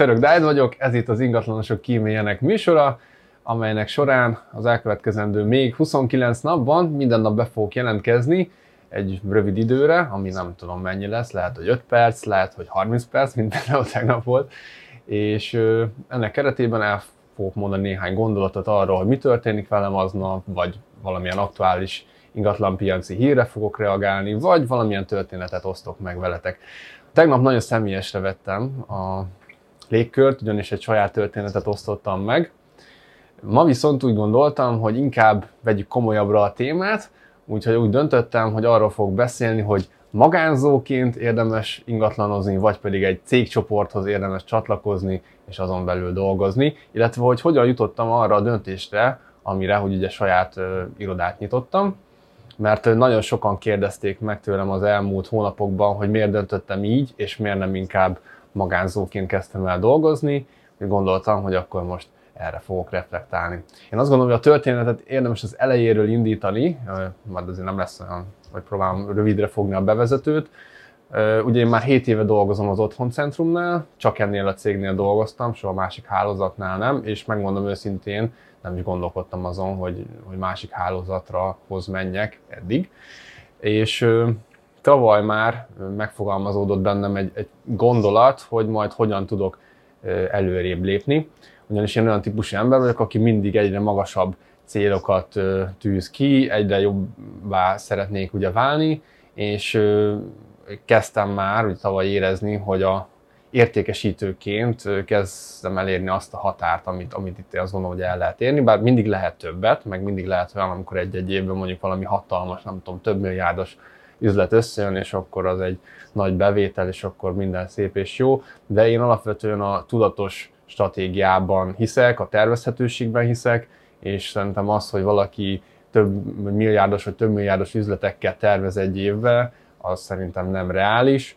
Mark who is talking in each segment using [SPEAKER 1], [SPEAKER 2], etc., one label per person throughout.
[SPEAKER 1] Török Dájd vagyok, ez itt az ingatlanosok kíméljenek műsora, amelynek során az elkövetkezendő még 29 napban minden nap be fogok jelentkezni egy rövid időre, ami nem tudom mennyi lesz, lehet, hogy 5 perc, lehet, hogy 30 perc, mint például tegnap volt, és ennek keretében el fogok mondani néhány gondolatot arról, hogy mi történik velem aznap, vagy valamilyen aktuális ingatlanpiaci hírre fogok reagálni, vagy valamilyen történetet osztok meg veletek. Tegnap nagyon személyesre vettem a légkört, ugyanis egy saját történetet osztottam meg. Ma viszont úgy gondoltam, hogy inkább vegyük komolyabbra a témát, úgyhogy úgy döntöttem, hogy arról fogok beszélni, hogy magánzóként érdemes ingatlanozni, vagy pedig egy cégcsoporthoz érdemes csatlakozni és azon belül dolgozni, illetve hogy hogyan jutottam arra a döntésre, amire, hogy ugye saját ö, irodát nyitottam, mert nagyon sokan kérdezték meg tőlem az elmúlt hónapokban, hogy miért döntöttem így, és miért nem inkább magánzóként kezdtem el dolgozni, hogy gondoltam, hogy akkor most erre fogok reflektálni. Én azt gondolom, hogy a történetet érdemes az elejéről indítani, majd azért nem lesz olyan, hogy próbálom rövidre fogni a bevezetőt. Ugye én már 7 éve dolgozom az Otthoncentrumnál, csak ennél a cégnél dolgoztam, soha másik hálózatnál nem, és megmondom őszintén, nem is gondolkodtam azon, hogy, hogy másik hálózatra hoz menjek eddig. És tavaly már megfogalmazódott bennem egy, egy gondolat, hogy majd hogyan tudok előrébb lépni. Ugyanis én olyan típusú ember vagyok, aki mindig egyre magasabb célokat tűz ki, egyre jobbá szeretnék ugye válni, és kezdtem már úgy tavaly érezni, hogy a értékesítőként kezdem elérni azt a határt, amit, amit itt azt gondolom, hogy el lehet érni, bár mindig lehet többet, meg mindig lehet olyan, amikor egy-egy évben mondjuk valami hatalmas, nem tudom, több milliárdos üzlet összejön, és akkor az egy nagy bevétel, és akkor minden szép és jó. De én alapvetően a tudatos stratégiában hiszek, a tervezhetőségben hiszek, és szerintem az, hogy valaki több milliárdos vagy több milliárdos üzletekkel tervez egy évbe, az szerintem nem reális,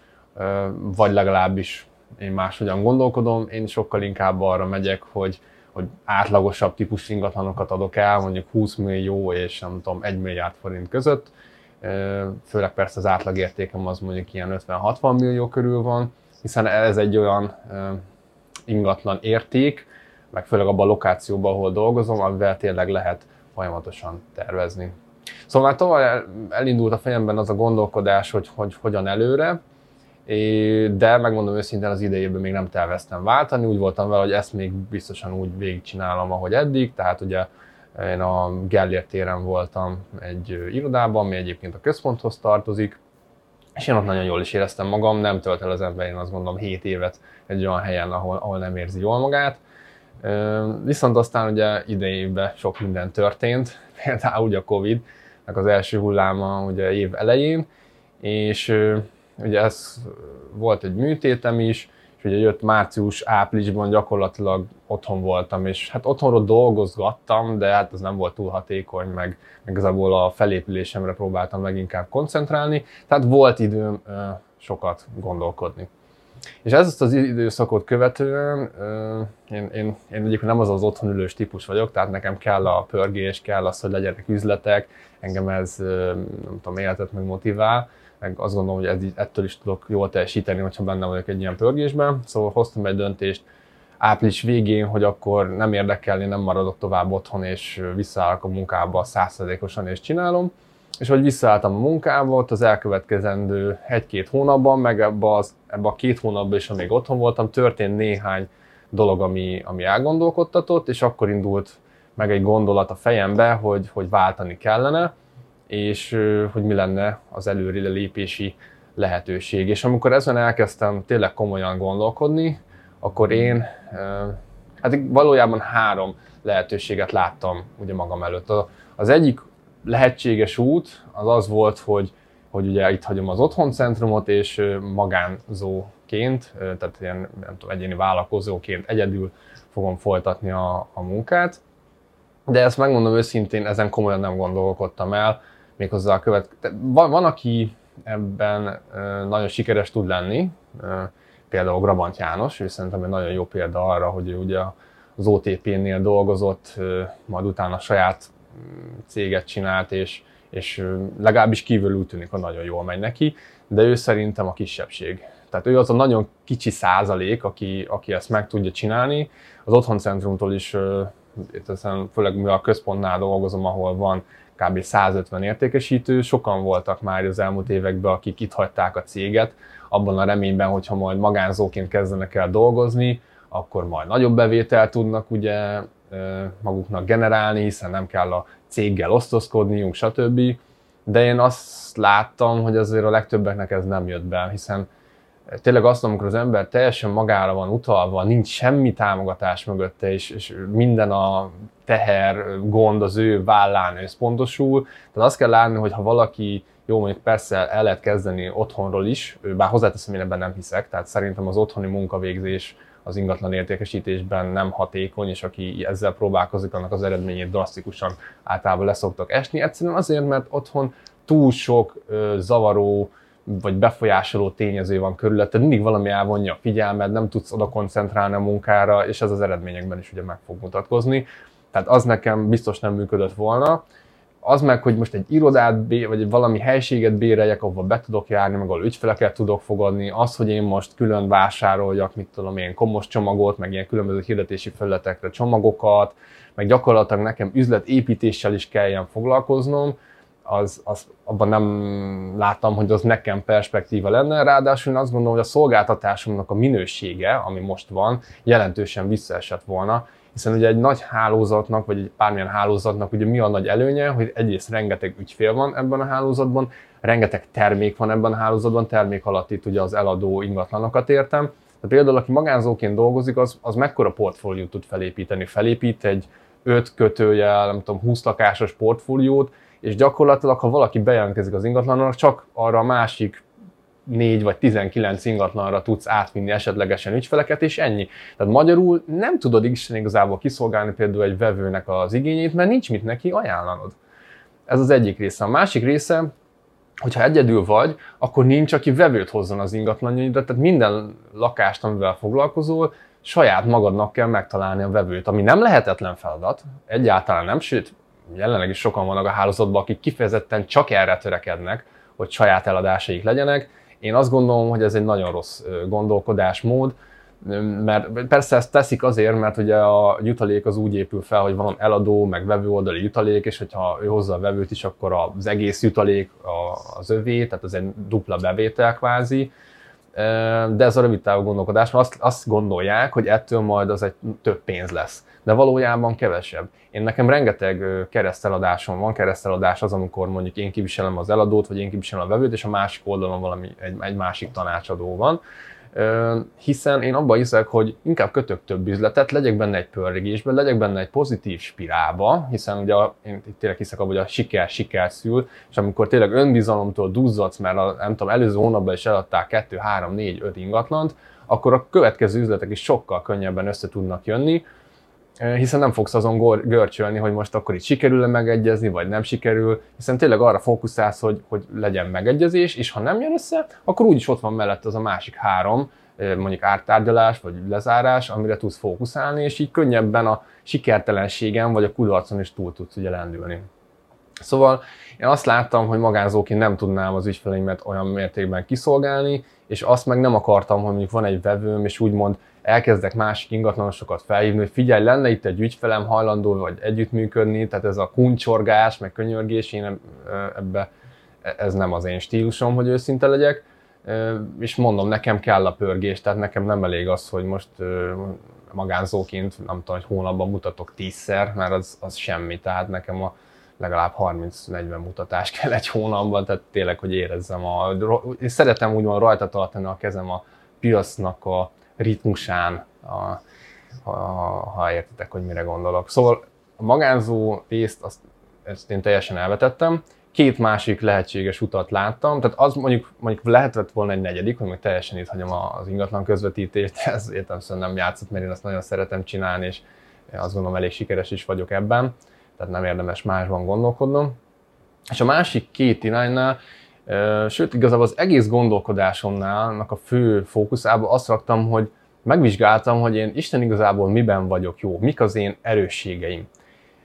[SPEAKER 1] vagy legalábbis én máshogyan gondolkodom, én sokkal inkább arra megyek, hogy, hogy átlagosabb típusú ingatlanokat adok el, mondjuk 20 millió és nem tudom, 1 milliárd forint között, főleg persze az átlagértékem az mondjuk ilyen 50-60 millió körül van, hiszen ez egy olyan ingatlan érték, meg főleg abban a lokációban, ahol dolgozom, amivel tényleg lehet folyamatosan tervezni. Szóval már tovább elindult a fejemben az a gondolkodás, hogy, hogy hogyan előre, de megmondom őszintén az idejében még nem terveztem váltani, úgy voltam vele, hogy ezt még biztosan úgy végigcsinálom, ahogy eddig, tehát ugye én a Gellért téren voltam egy irodában, ami egyébként a központhoz tartozik, és én ott nagyon jól is éreztem magam, nem tölt el az ember, én azt mondom, 7 évet egy olyan helyen, ahol, ahol nem érzi jól magát. Viszont aztán ugye idejében sok minden történt, például ugye a Covid, az első hulláma ugye év elején, és ugye ez volt egy műtétem is, és ugye jött március, áprilisban gyakorlatilag otthon voltam, és hát otthonról dolgozgattam, de hát ez nem volt túl hatékony, meg, meg igazából a felépülésemre próbáltam meg inkább koncentrálni, tehát volt időm ö, sokat gondolkodni. És ezt az időszakot követően én, én, én egyébként nem az az otthonülős típus vagyok, tehát nekem kell a pörgés, kell az, hogy legyenek üzletek, engem ez nem tudom, életet meg motivál, meg azt gondolom, hogy ez, ettől is tudok jól teljesíteni, hogyha benne vagyok egy ilyen pörgésben. Szóval hoztam egy döntést április végén, hogy akkor nem érdekelni, nem maradok tovább otthon, és visszaállok a munkába százszerzékosan és csinálom. És hogy visszaálltam a munkába, ott az elkövetkezendő egy-két hónapban, meg ebbe, az, ebbe a két hónapban is, amíg otthon voltam, történt néhány dolog, ami, ami elgondolkodtatott, és akkor indult meg egy gondolat a fejembe, hogy, hogy váltani kellene és hogy mi lenne az előre lépési lehetőség. És amikor ezen elkezdtem tényleg komolyan gondolkodni, akkor én hát valójában három lehetőséget láttam ugye magam előtt. Az egyik lehetséges út az az volt, hogy, hogy ugye itt hagyom az otthoncentrumot, és magánzóként, tehát ilyen nem tudom, egyéni vállalkozóként egyedül fogom folytatni a, a munkát. De ezt megmondom őszintén, ezen komolyan nem gondolkodtam el, méghozzá a követ... Van, van, aki ebben nagyon sikeres tud lenni, például Grabant János, ő szerintem egy nagyon jó példa arra, hogy ő ugye az OTP-nél dolgozott, majd utána saját mm, céget csinált, és, és legalábbis kívül úgy tűnik, hogy nagyon jól megy neki, de ő szerintem a kisebbség. Tehát ő az a nagyon kicsi százalék, aki, aki ezt meg tudja csinálni. Az otthoncentrumtól is, főleg mivel a központnál dolgozom, ahol van kb. 150 értékesítő, sokan voltak már az elmúlt években, akik itt hagyták a céget, abban a reményben, hogyha majd magánzóként kezdenek el dolgozni, akkor majd nagyobb bevételt tudnak ugye maguknak generálni, hiszen nem kell a céggel osztozkodniunk, stb. De én azt láttam, hogy azért a legtöbbeknek ez nem jött be, hiszen tényleg azt, amikor az ember teljesen magára van utalva, nincs semmi támogatás mögötte, és, és minden a teher, gond az ő vállán összpontosul. Tehát azt kell látni, hogy ha valaki, jó mondjuk persze el lehet kezdeni otthonról is, bár hozzáteszem, én ebben nem hiszek, tehát szerintem az otthoni munkavégzés az ingatlan értékesítésben nem hatékony, és aki ezzel próbálkozik, annak az eredményét drasztikusan általában leszoktak esni. Egyszerűen azért, mert otthon túl sok ö, zavaró vagy befolyásoló tényező van körülötted, mindig valami elvonja a figyelmed, nem tudsz oda koncentrálni a munkára, és ez az eredményekben is ugye meg fog mutatkozni. Tehát az nekem biztos nem működött volna. Az meg, hogy most egy irodát, vagy valami helységet béreljek, ahova be tudok járni, meg ahol ügyfeleket tudok fogadni, az, hogy én most külön vásároljak, mit tudom én, komos csomagot, meg ilyen különböző hirdetési felületekre csomagokat, meg gyakorlatilag nekem üzletépítéssel is kelljen foglalkoznom, az, az, abban nem láttam, hogy az nekem perspektíva lenne. Ráadásul én azt gondolom, hogy a szolgáltatásomnak a minősége, ami most van, jelentősen visszaesett volna, hiszen ugye egy nagy hálózatnak, vagy egy bármilyen hálózatnak ugye mi a nagy előnye, hogy egyrészt rengeteg ügyfél van ebben a hálózatban, rengeteg termék van ebben a hálózatban, termék alatt itt ugye az eladó ingatlanokat értem. Tehát például, aki magánzóként dolgozik, az, az mekkora portfóliót tud felépíteni. Felépít egy 5 kötőjel, nem tudom, 20 lakásos portfóliót, és gyakorlatilag, ha valaki bejelentkezik az ingatlannak, csak arra a másik 4 vagy 19 ingatlanra tudsz átvinni esetlegesen ügyfeleket, és ennyi. Tehát magyarul nem tudod Isten igazából kiszolgálni például egy vevőnek az igényét, mert nincs mit neki ajánlanod. Ez az egyik része. A másik része, hogyha egyedül vagy, akkor nincs, aki vevőt hozzon az ingatlanjaidra, tehát minden lakást, amivel foglalkozol, saját magadnak kell megtalálni a vevőt, ami nem lehetetlen feladat, egyáltalán nem, sőt, jelenleg is sokan vannak a hálózatban, akik kifejezetten csak erre törekednek, hogy saját eladásaik legyenek. Én azt gondolom, hogy ez egy nagyon rossz gondolkodásmód, mert persze ezt teszik azért, mert ugye a jutalék az úgy épül fel, hogy van eladó, meg vevő oldali jutalék, és hogyha ő hozza a vevőt is, akkor az egész jutalék az övé, tehát az egy dupla bevétel kvázi. De ez a rövid távú gondolkodás, mert azt, azt gondolják, hogy ettől majd az egy több pénz lesz de valójában kevesebb. Én nekem rengeteg kereszteladásom van, kereszteladás az, amikor mondjuk én kiviselem az eladót, vagy én kiviselem a vevőt, és a másik oldalon valami, egy, egy másik tanácsadó van. Hiszen én abban hiszek, hogy inkább kötök több üzletet, legyek benne egy pörgésben, legyek benne egy pozitív spirálba, hiszen ugye én tényleg hiszek abban, hogy a siker siker szül, és amikor tényleg önbizalomtól duzzadsz, mert a, nem tudom, előző hónapban is eladtál 2, 3, 4, 5 ingatlant, akkor a következő üzletek is sokkal könnyebben össze tudnak jönni, hiszen nem fogsz azon görcsölni, hogy most akkor itt sikerül-e megegyezni, vagy nem sikerül, hiszen tényleg arra fókuszálsz, hogy, hogy legyen megegyezés, és ha nem jön össze, akkor úgyis ott van mellett az a másik három, mondjuk ártárgyalás, vagy lezárás, amire tudsz fókuszálni, és így könnyebben a sikertelenségen, vagy a kudarcon is túl tudsz ugye lendülni. Szóval én azt láttam, hogy magánzóként nem tudnám az ügyfeleimet olyan mértékben kiszolgálni, és azt meg nem akartam, hogy mondjuk van egy vevőm, és úgymond elkezdek másik ingatlanosokat felhívni, hogy figyelj, lenne itt egy ügyfelem hajlandó vagy együttműködni, tehát ez a kuncsorgás, meg könyörgés, én ebbe, ez nem az én stílusom, hogy őszinte legyek, és mondom, nekem kell a pörgés, tehát nekem nem elég az, hogy most magánzóként, nem tudom, hogy hónapban mutatok tízszer, mert az, az semmi, tehát nekem a legalább 30-40 mutatás kell egy hónapban, tehát tényleg, hogy érezzem a... Én szeretem úgymond rajta tartani a kezem a piacnak a ritmusán, a, a, ha értitek, hogy mire gondolok. Szóval a magánzó részt, azt, ezt én teljesen elvetettem, két másik lehetséges utat láttam, tehát az mondjuk, mondjuk lehetett volna egy negyedik, hogy még teljesen itt hagyom az ingatlan közvetítést, ez értelmesen nem játszott, mert én azt nagyon szeretem csinálni, és azt gondolom elég sikeres is vagyok ebben, tehát nem érdemes másban gondolkodnom. És a másik két iránynál Sőt, igazából az egész gondolkodásomnál a fő fókuszába azt raktam, hogy megvizsgáltam, hogy én Isten igazából miben vagyok jó, mik az én erősségeim.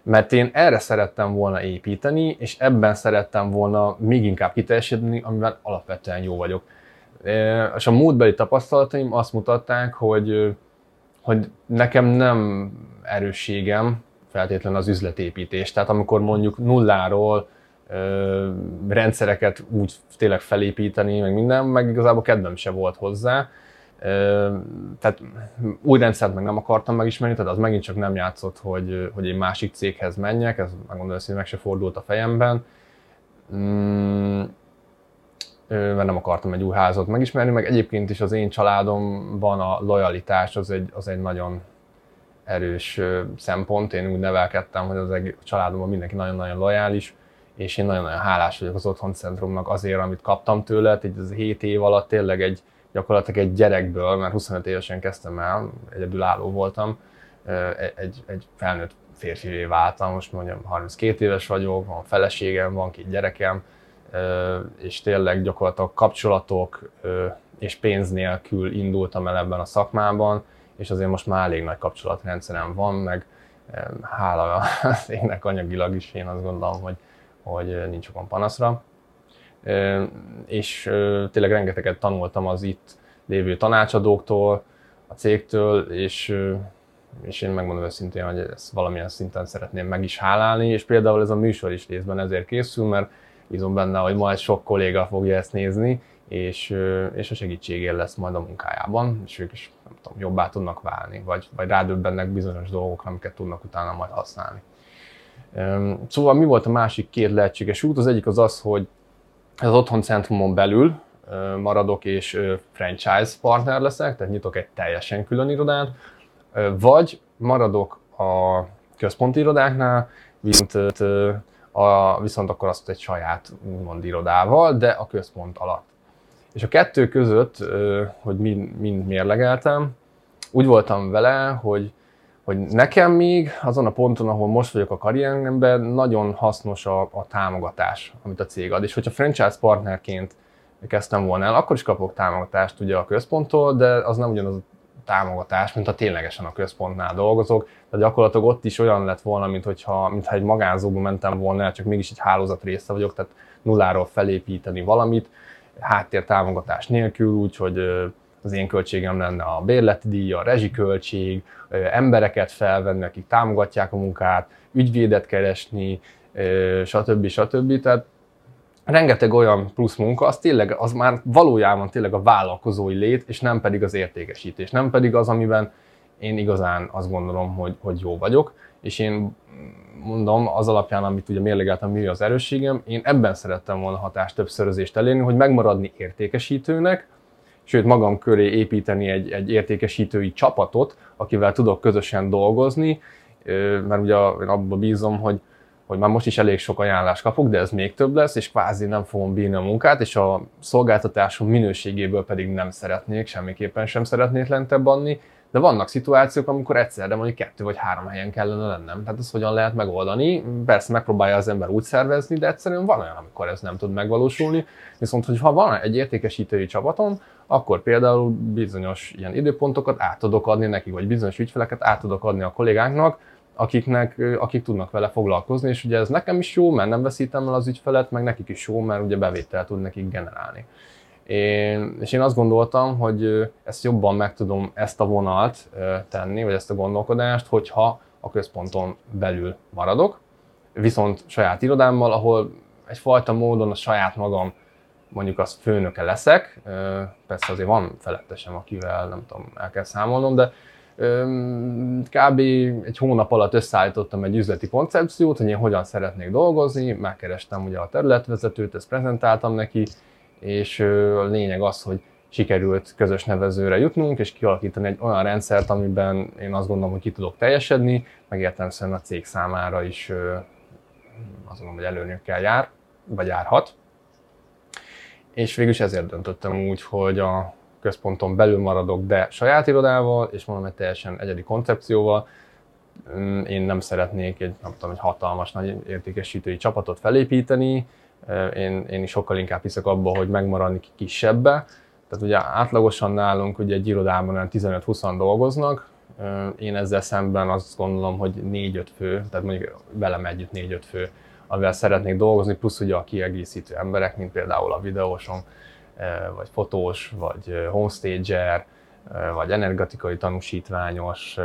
[SPEAKER 1] Mert én erre szerettem volna építeni, és ebben szerettem volna még inkább kiteljesedni, amivel alapvetően jó vagyok. És a múltbeli tapasztalataim azt mutatták, hogy, hogy nekem nem erősségem feltétlenül az üzletépítés. Tehát amikor mondjuk nulláról rendszereket úgy tényleg felépíteni, meg minden, meg igazából kedvem se volt hozzá. Tehát új rendszert meg nem akartam megismerni, tehát az megint csak nem játszott, hogy, hogy egy másik céghez menjek, ez megmondom hogy meg se fordult a fejemben. Mm, mert nem akartam egy új házat megismerni, meg egyébként is az én családomban a lojalitás az egy, az egy nagyon erős szempont. Én úgy nevelkedtem, hogy az egész családomban mindenki nagyon-nagyon lojális, és én nagyon-nagyon hálás vagyok az Otthon Centrumnak azért, amit kaptam tőle. Így az 7 év alatt tényleg egy, gyakorlatilag egy gyerekből, mert 25 évesen kezdtem el, egyedülálló voltam, egy, egy felnőtt férfivé váltam, most mondjam 32 éves vagyok, van feleségem, van két gyerekem, és tényleg gyakorlatilag kapcsolatok és pénz nélkül indultam el ebben a szakmában, és azért most már elég nagy kapcsolatrendszerem van, meg hála az ének anyagilag is én azt gondolom, hogy, hogy nincs okon panaszra. És tényleg rengeteget tanultam az itt lévő tanácsadóktól, a cégtől, és, és én megmondom őszintén, hogy ezt valamilyen szinten szeretném meg is hálálni, és például ez a műsor is részben ezért készül, mert bízom benne, hogy majd sok kolléga fogja ezt nézni, és, és a segítségért lesz majd a munkájában, és ők is nem tudom, jobbá tudnak válni, vagy, vagy rádöbbennek bizonyos dolgokra, amiket tudnak utána majd használni. Szóval mi volt a másik két lehetséges út? Az egyik az az, hogy az otthon centrumon belül maradok és franchise partner leszek, tehát nyitok egy teljesen külön irodát, vagy maradok a központi irodáknál, viszont, a, viszont akkor azt egy saját úgymond irodával, de a központ alatt. És a kettő között, hogy mind, mind mérlegeltem, úgy voltam vele, hogy, hogy nekem még azon a ponton, ahol most vagyok a karrieremben, nagyon hasznos a, a támogatás, amit a cég ad. És hogyha franchise partnerként kezdtem volna el, akkor is kapok támogatást ugye a központtól, de az nem ugyanaz a támogatás, mint ha ténylegesen a központnál dolgozok. Tehát gyakorlatilag ott is olyan lett volna, mint hogyha, mintha egy magánzóba mentem volna el, csak mégis egy hálózat része vagyok, tehát nulláról felépíteni valamit, háttértámogatás nélkül, úgyhogy az én költségem lenne a bérleti díj, a rezsiköltség, embereket felvenni, akik támogatják a munkát, ügyvédet keresni, stb. stb. Tehát rengeteg olyan plusz munka, az tényleg, az már valójában tényleg a vállalkozói lét, és nem pedig az értékesítés, nem pedig az, amiben én igazán azt gondolom, hogy, hogy jó vagyok, és én mondom, az alapján, amit ugye mérlegeltem, mi az erősségem, én ebben szerettem volna hatást többszörözést elérni, hogy megmaradni értékesítőnek, sőt magam köré építeni egy, egy értékesítői csapatot, akivel tudok közösen dolgozni, mert ugye én abban bízom, hogy, hogy már most is elég sok ajánlást kapok, de ez még több lesz, és kvázi nem fogom bírni a munkát, és a szolgáltatásom minőségéből pedig nem szeretnék, semmiképpen sem szeretnék lentebb adni, de vannak szituációk, amikor egyszerre mondjuk kettő vagy három helyen kellene lennem. Tehát ezt hogyan lehet megoldani? Persze megpróbálja az ember úgy szervezni, de egyszerűen van olyan, amikor ez nem tud megvalósulni. Viszont, hogyha van egy értékesítői csapatom, akkor például bizonyos ilyen időpontokat át tudok adni neki, vagy bizonyos ügyfeleket át tudok adni a kollégáknak, akiknek, akik tudnak vele foglalkozni, és ugye ez nekem is jó, mert nem veszítem el az ügyfelet, meg nekik is jó, mert ugye bevétel tud nekik generálni. Én, és én azt gondoltam, hogy ezt jobban meg tudom ezt a vonalt tenni, vagy ezt a gondolkodást, hogyha a központon belül maradok, viszont saját irodámmal, ahol egyfajta módon a saját magam mondjuk az főnöke leszek, persze azért van felettesem, akivel nem tudom, el kell számolnom, de kb. egy hónap alatt összeállítottam egy üzleti koncepciót, hogy én hogyan szeretnék dolgozni, megkerestem ugye a területvezetőt, ezt prezentáltam neki, és a lényeg az, hogy sikerült közös nevezőre jutnunk, és kialakítani egy olyan rendszert, amiben én azt gondolom, hogy ki tudok teljesedni, meg értelemszerűen a cég számára is azt gondolom, hogy előnyökkel jár, vagy járhat. És végül is ezért döntöttem úgy, hogy a központon belül maradok, de saját irodával, és mondom, egy teljesen egyedi koncepcióval. Én nem szeretnék egy, nem tudom, egy hatalmas nagy értékesítői csapatot felépíteni, én, én is sokkal inkább hiszek abba, hogy megmaradni kisebbbe. Tehát ugye átlagosan nálunk ugye egy irodában olyan 15-20 dolgoznak, én ezzel szemben azt gondolom, hogy 4-5 fő, tehát mondjuk velem együtt 4-5 fő, amivel szeretnék dolgozni, plusz ugye a kiegészítő emberek, mint például a videóson, vagy fotós, vagy homestager, vagy energetikai tanúsítványos,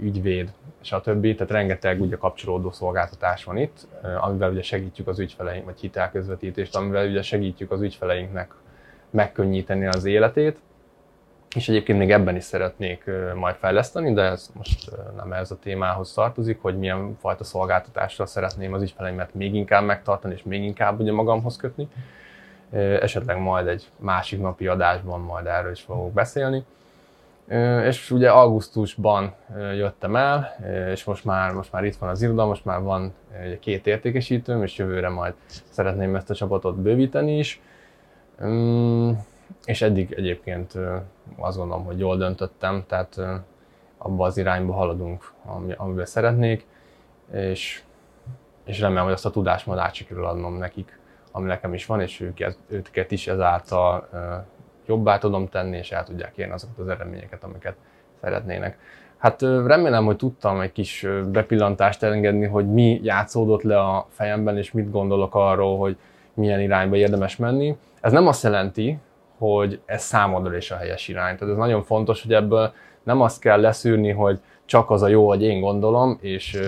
[SPEAKER 1] ügyvéd, stb. Tehát rengeteg ugye kapcsolódó szolgáltatás van itt, amivel ugye segítjük az ügyfeleink, vagy hitelközvetítést, amivel ugye segítjük az ügyfeleinknek megkönnyíteni az életét. És egyébként még ebben is szeretnék majd fejleszteni, de ez most nem ez a témához tartozik, hogy milyen fajta szolgáltatásra szeretném az ügyfeleimet még inkább megtartani, és még inkább ugye magamhoz kötni. Esetleg majd egy másik napi adásban majd erről is fogok beszélni. És ugye augusztusban jöttem el, és most már, most már itt van az iroda, most már van két értékesítőm, és jövőre majd szeretném ezt a csapatot bővíteni is. És eddig egyébként azt gondolom, hogy jól döntöttem, tehát abba az irányba haladunk, amiben szeretnék, és, és remélem, hogy azt a tudást majd át sikerül adnom nekik, ami nekem is van, és ők, őket is ezáltal jobbá tudom tenni, és el tudják érni azokat az eredményeket, amiket szeretnének. Hát remélem, hogy tudtam egy kis bepillantást engedni, hogy mi játszódott le a fejemben, és mit gondolok arról, hogy milyen irányba érdemes menni. Ez nem azt jelenti, hogy ez számodra is a helyes irány. Tehát ez nagyon fontos, hogy ebből nem azt kell leszűrni, hogy csak az a jó, hogy én gondolom, és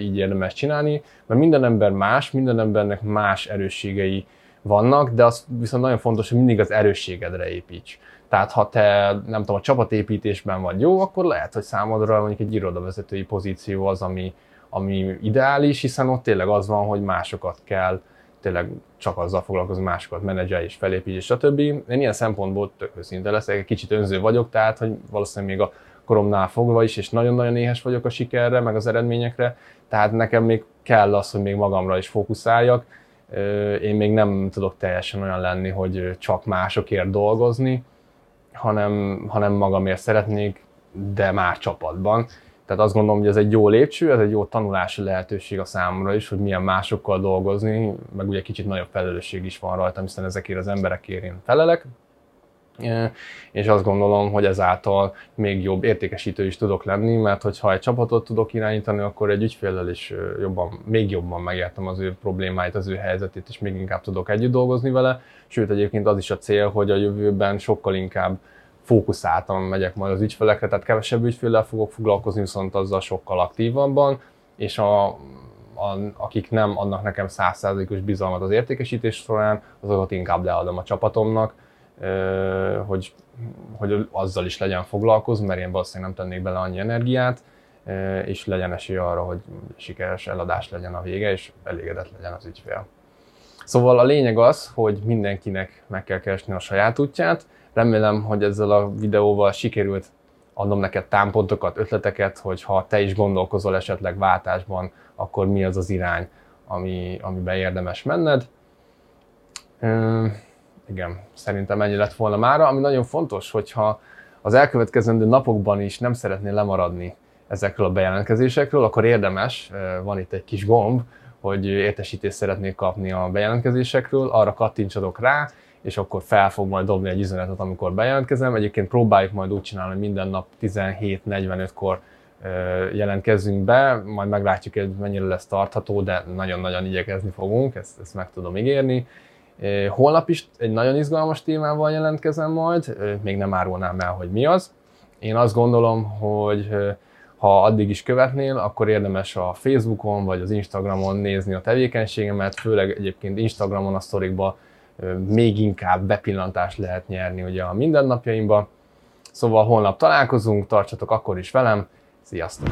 [SPEAKER 1] így érdemes csinálni, mert minden ember más, minden embernek más erősségei vannak, de az viszont nagyon fontos, hogy mindig az erősségedre építs. Tehát ha te, nem tudom, a csapatépítésben vagy jó, akkor lehet, hogy számodra mondjuk egy irodavezetői pozíció az, ami, ami ideális, hiszen ott tényleg az van, hogy másokat kell tényleg csak azzal foglalkozni, másokat menedzsel és felépítés, stb. Én ilyen szempontból tök őszinte leszek, egy kicsit önző vagyok, tehát hogy valószínűleg még a koromnál fogva is, és nagyon-nagyon éhes vagyok a sikerre, meg az eredményekre, tehát nekem még kell az, hogy még magamra is fókuszáljak, én még nem tudok teljesen olyan lenni, hogy csak másokért dolgozni, hanem, hanem magamért szeretnék, de már csapatban. Tehát azt gondolom, hogy ez egy jó lépcső, ez egy jó tanulási lehetőség a számomra is, hogy milyen másokkal dolgozni, meg ugye kicsit nagyobb felelősség is van rajtam, hiszen ezekért az emberekért én felelek, és azt gondolom, hogy ezáltal még jobb értékesítő is tudok lenni, mert hogyha egy csapatot tudok irányítani, akkor egy ügyféllel is jobban, még jobban megértem az ő problémáit, az ő helyzetét, és még inkább tudok együtt dolgozni vele. Sőt, egyébként az is a cél, hogy a jövőben sokkal inkább fókuszáltan megyek majd az ügyfelekre, tehát kevesebb ügyféllel fogok foglalkozni, viszont azzal sokkal aktívabban, és a, a, akik nem adnak nekem százszázalékos bizalmat az értékesítés során, azokat inkább leadom a csapatomnak, hogy, hogy azzal is legyen foglalkozó, mert én valószínűleg nem tennék bele annyi energiát, és legyen esély arra, hogy sikeres eladás legyen a vége, és elégedett legyen az ügyfél. Szóval a lényeg az, hogy mindenkinek meg kell keresni a saját útját. Remélem, hogy ezzel a videóval sikerült adnom neked támpontokat, ötleteket, hogy ha te is gondolkozol esetleg váltásban, akkor mi az az irány, ami, amiben érdemes menned igen, szerintem ennyi lett volna mára. Ami nagyon fontos, hogyha az elkövetkezendő napokban is nem szeretnél lemaradni ezekről a bejelentkezésekről, akkor érdemes, van itt egy kis gomb, hogy értesítést szeretnék kapni a bejelentkezésekről, arra kattintsadok rá, és akkor fel fog majd dobni egy üzenetet, amikor bejelentkezem. Egyébként próbáljuk majd úgy csinálni, hogy minden nap 17.45-kor jelentkezzünk be, majd meglátjuk, hogy mennyire lesz tartható, de nagyon-nagyon igyekezni fogunk, ezt, ezt meg tudom ígérni. Holnap is egy nagyon izgalmas témával jelentkezem majd, még nem árulnám el, hogy mi az. Én azt gondolom, hogy ha addig is követnél, akkor érdemes a Facebookon vagy az Instagramon nézni a tevékenységemet, főleg egyébként Instagramon a sztorikba még inkább bepillantást lehet nyerni ugye a mindennapjaimba. Szóval holnap találkozunk, tartsatok akkor is velem, sziasztok!